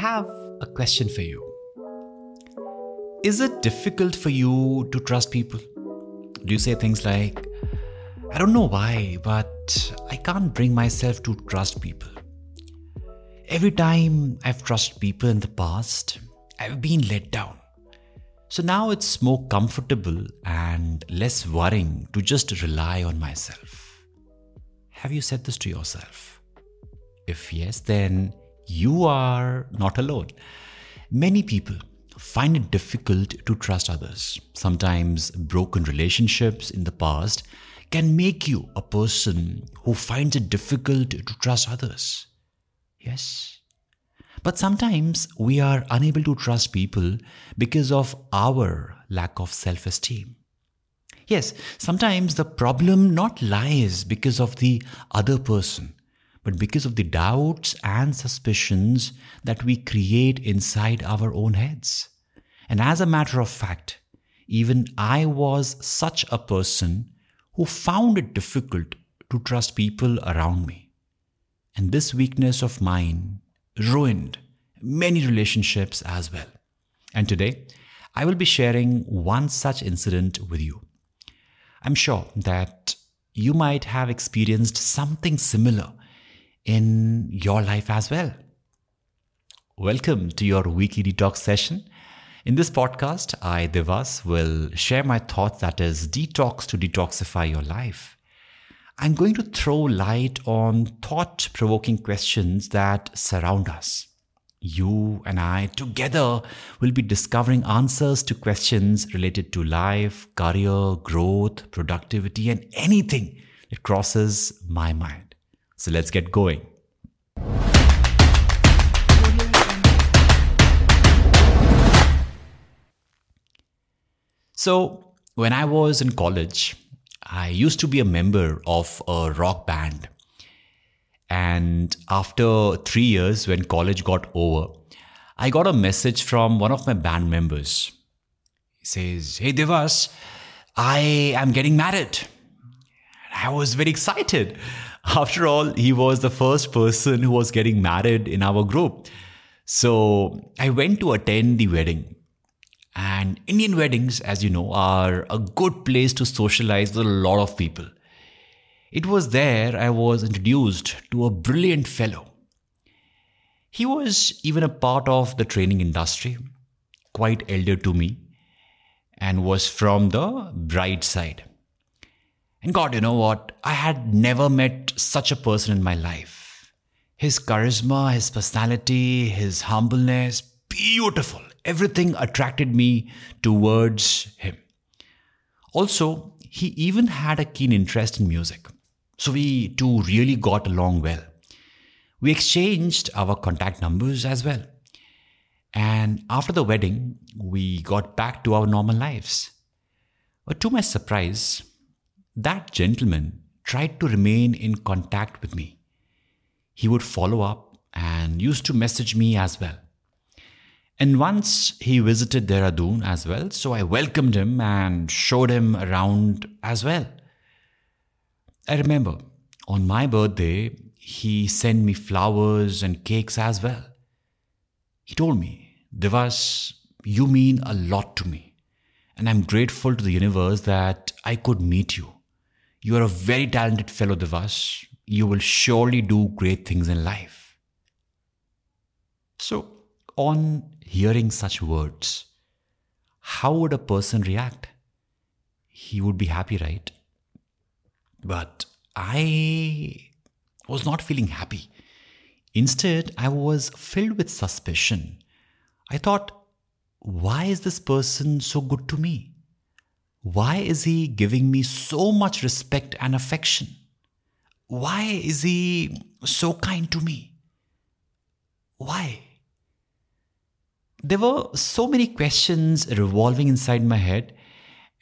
have a question for you. Is it difficult for you to trust people? Do you say things like, I don't know why, but I can't bring myself to trust people? Every time I've trusted people in the past, I've been let down. So now it's more comfortable and less worrying to just rely on myself. Have you said this to yourself? If yes, then you are not alone. Many people find it difficult to trust others. Sometimes broken relationships in the past can make you a person who finds it difficult to trust others. Yes. But sometimes we are unable to trust people because of our lack of self esteem. Yes, sometimes the problem not lies because of the other person, but because of the doubts and suspicions that we create inside our own heads. And as a matter of fact, even I was such a person who found it difficult to trust people around me. And this weakness of mine ruined many relationships as well. And today, I will be sharing one such incident with you. I'm sure that you might have experienced something similar in your life as well. Welcome to your weekly detox session. In this podcast, I, Devas, will share my thoughts that is detox to detoxify your life. I'm going to throw light on thought provoking questions that surround us. You and I together will be discovering answers to questions related to life, career, growth, productivity, and anything that crosses my mind. So let's get going. So, when I was in college, I used to be a member of a rock band. And after three years, when college got over, I got a message from one of my band members. He says, Hey Devas, I am getting married. I was very excited. After all, he was the first person who was getting married in our group. So I went to attend the wedding. And Indian weddings, as you know, are a good place to socialize with a lot of people. It was there I was introduced to a brilliant fellow. He was even a part of the training industry, quite elder to me, and was from the bride side. And God, you know what? I had never met such a person in my life. His charisma, his personality, his humbleness, beautiful. Everything attracted me towards him. Also, he even had a keen interest in music. So we two really got along well. We exchanged our contact numbers as well. And after the wedding, we got back to our normal lives. But to my surprise, that gentleman tried to remain in contact with me. He would follow up and used to message me as well. And once he visited Dehradun as well, so I welcomed him and showed him around as well. I remember on my birthday, he sent me flowers and cakes as well. He told me, Devas, you mean a lot to me, and I'm grateful to the universe that I could meet you. You are a very talented fellow, Devas. You will surely do great things in life. So, on hearing such words, how would a person react? He would be happy, right? But I was not feeling happy. Instead, I was filled with suspicion. I thought, why is this person so good to me? Why is he giving me so much respect and affection? Why is he so kind to me? Why? There were so many questions revolving inside my head,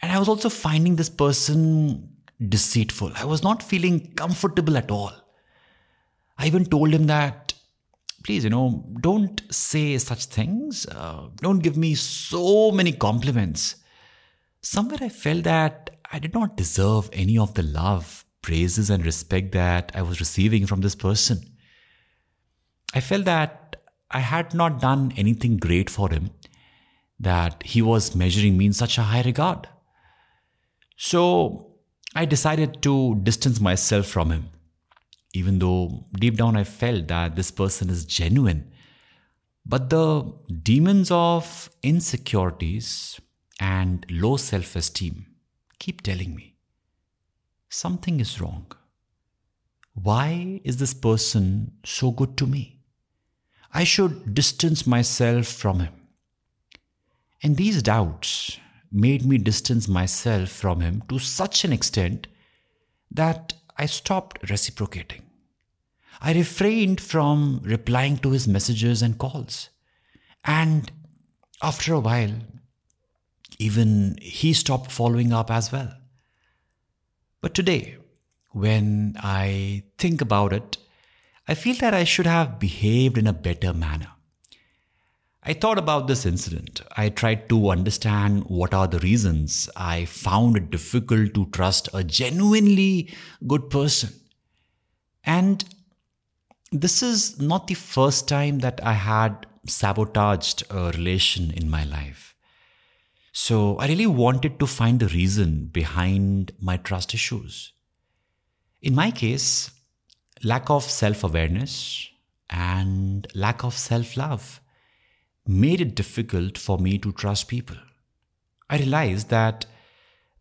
and I was also finding this person deceitful. I was not feeling comfortable at all. I even told him that, please, you know, don't say such things. Uh, don't give me so many compliments somewhere I felt that I did not deserve any of the love, praises, and respect that I was receiving from this person. I felt that I had not done anything great for him that he was measuring me in such a high regard. So I decided to distance myself from him, even though deep down I felt that this person is genuine. But the demons of insecurities and low self esteem keep telling me something is wrong. Why is this person so good to me? I should distance myself from him. And these doubts made me distance myself from him to such an extent that I stopped reciprocating. I refrained from replying to his messages and calls. And after a while, even he stopped following up as well. But today, when I think about it, I feel that I should have behaved in a better manner. I thought about this incident. I tried to understand what are the reasons I found it difficult to trust a genuinely good person. And this is not the first time that I had sabotaged a relation in my life. So I really wanted to find the reason behind my trust issues. In my case, lack of self awareness and lack of self love made it difficult for me to trust people. I realized that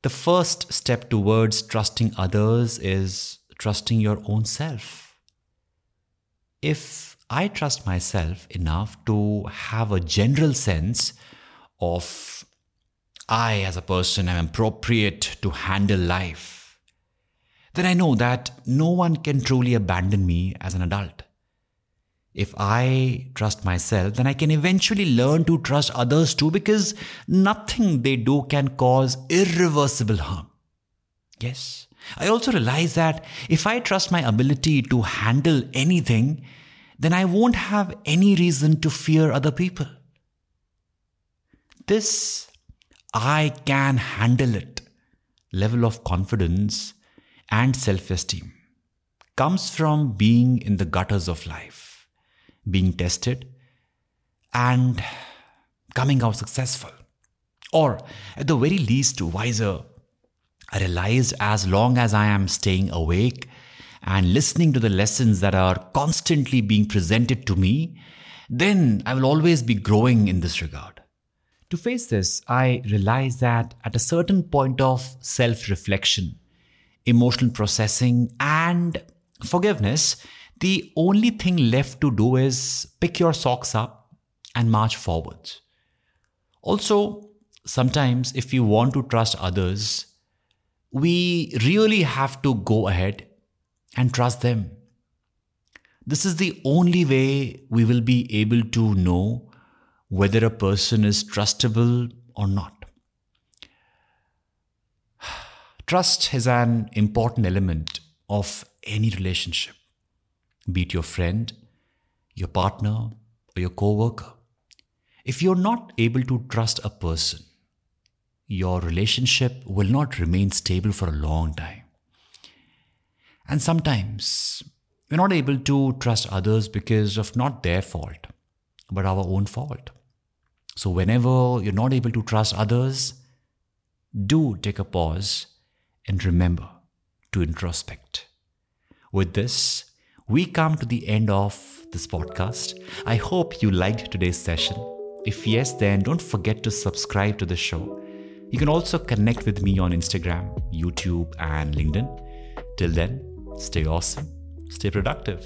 the first step towards trusting others is trusting your own self. If I trust myself enough to have a general sense of I, as a person, am appropriate to handle life, then I know that no one can truly abandon me as an adult. If I trust myself, then I can eventually learn to trust others too because nothing they do can cause irreversible harm. Yes, I also realize that if I trust my ability to handle anything, then I won't have any reason to fear other people. This I can handle it level of confidence and self esteem comes from being in the gutters of life being tested, and coming out successful. Or, at the very least, wiser. I realized as long as I am staying awake and listening to the lessons that are constantly being presented to me, then I will always be growing in this regard. To face this, I realized that at a certain point of self reflection, emotional processing, and forgiveness, the only thing left to do is pick your socks up and march forwards. Also, sometimes if we want to trust others, we really have to go ahead and trust them. This is the only way we will be able to know whether a person is trustable or not. Trust is an important element of any relationship be it your friend, your partner, or your coworker. If you're not able to trust a person, your relationship will not remain stable for a long time. And sometimes we're not able to trust others because of not their fault, but our own fault. So, whenever you're not able to trust others, do take a pause and remember to introspect. With this, we come to the end of this podcast. I hope you liked today's session. If yes, then don't forget to subscribe to the show. You can also connect with me on Instagram, YouTube, and LinkedIn. Till then, stay awesome, stay productive.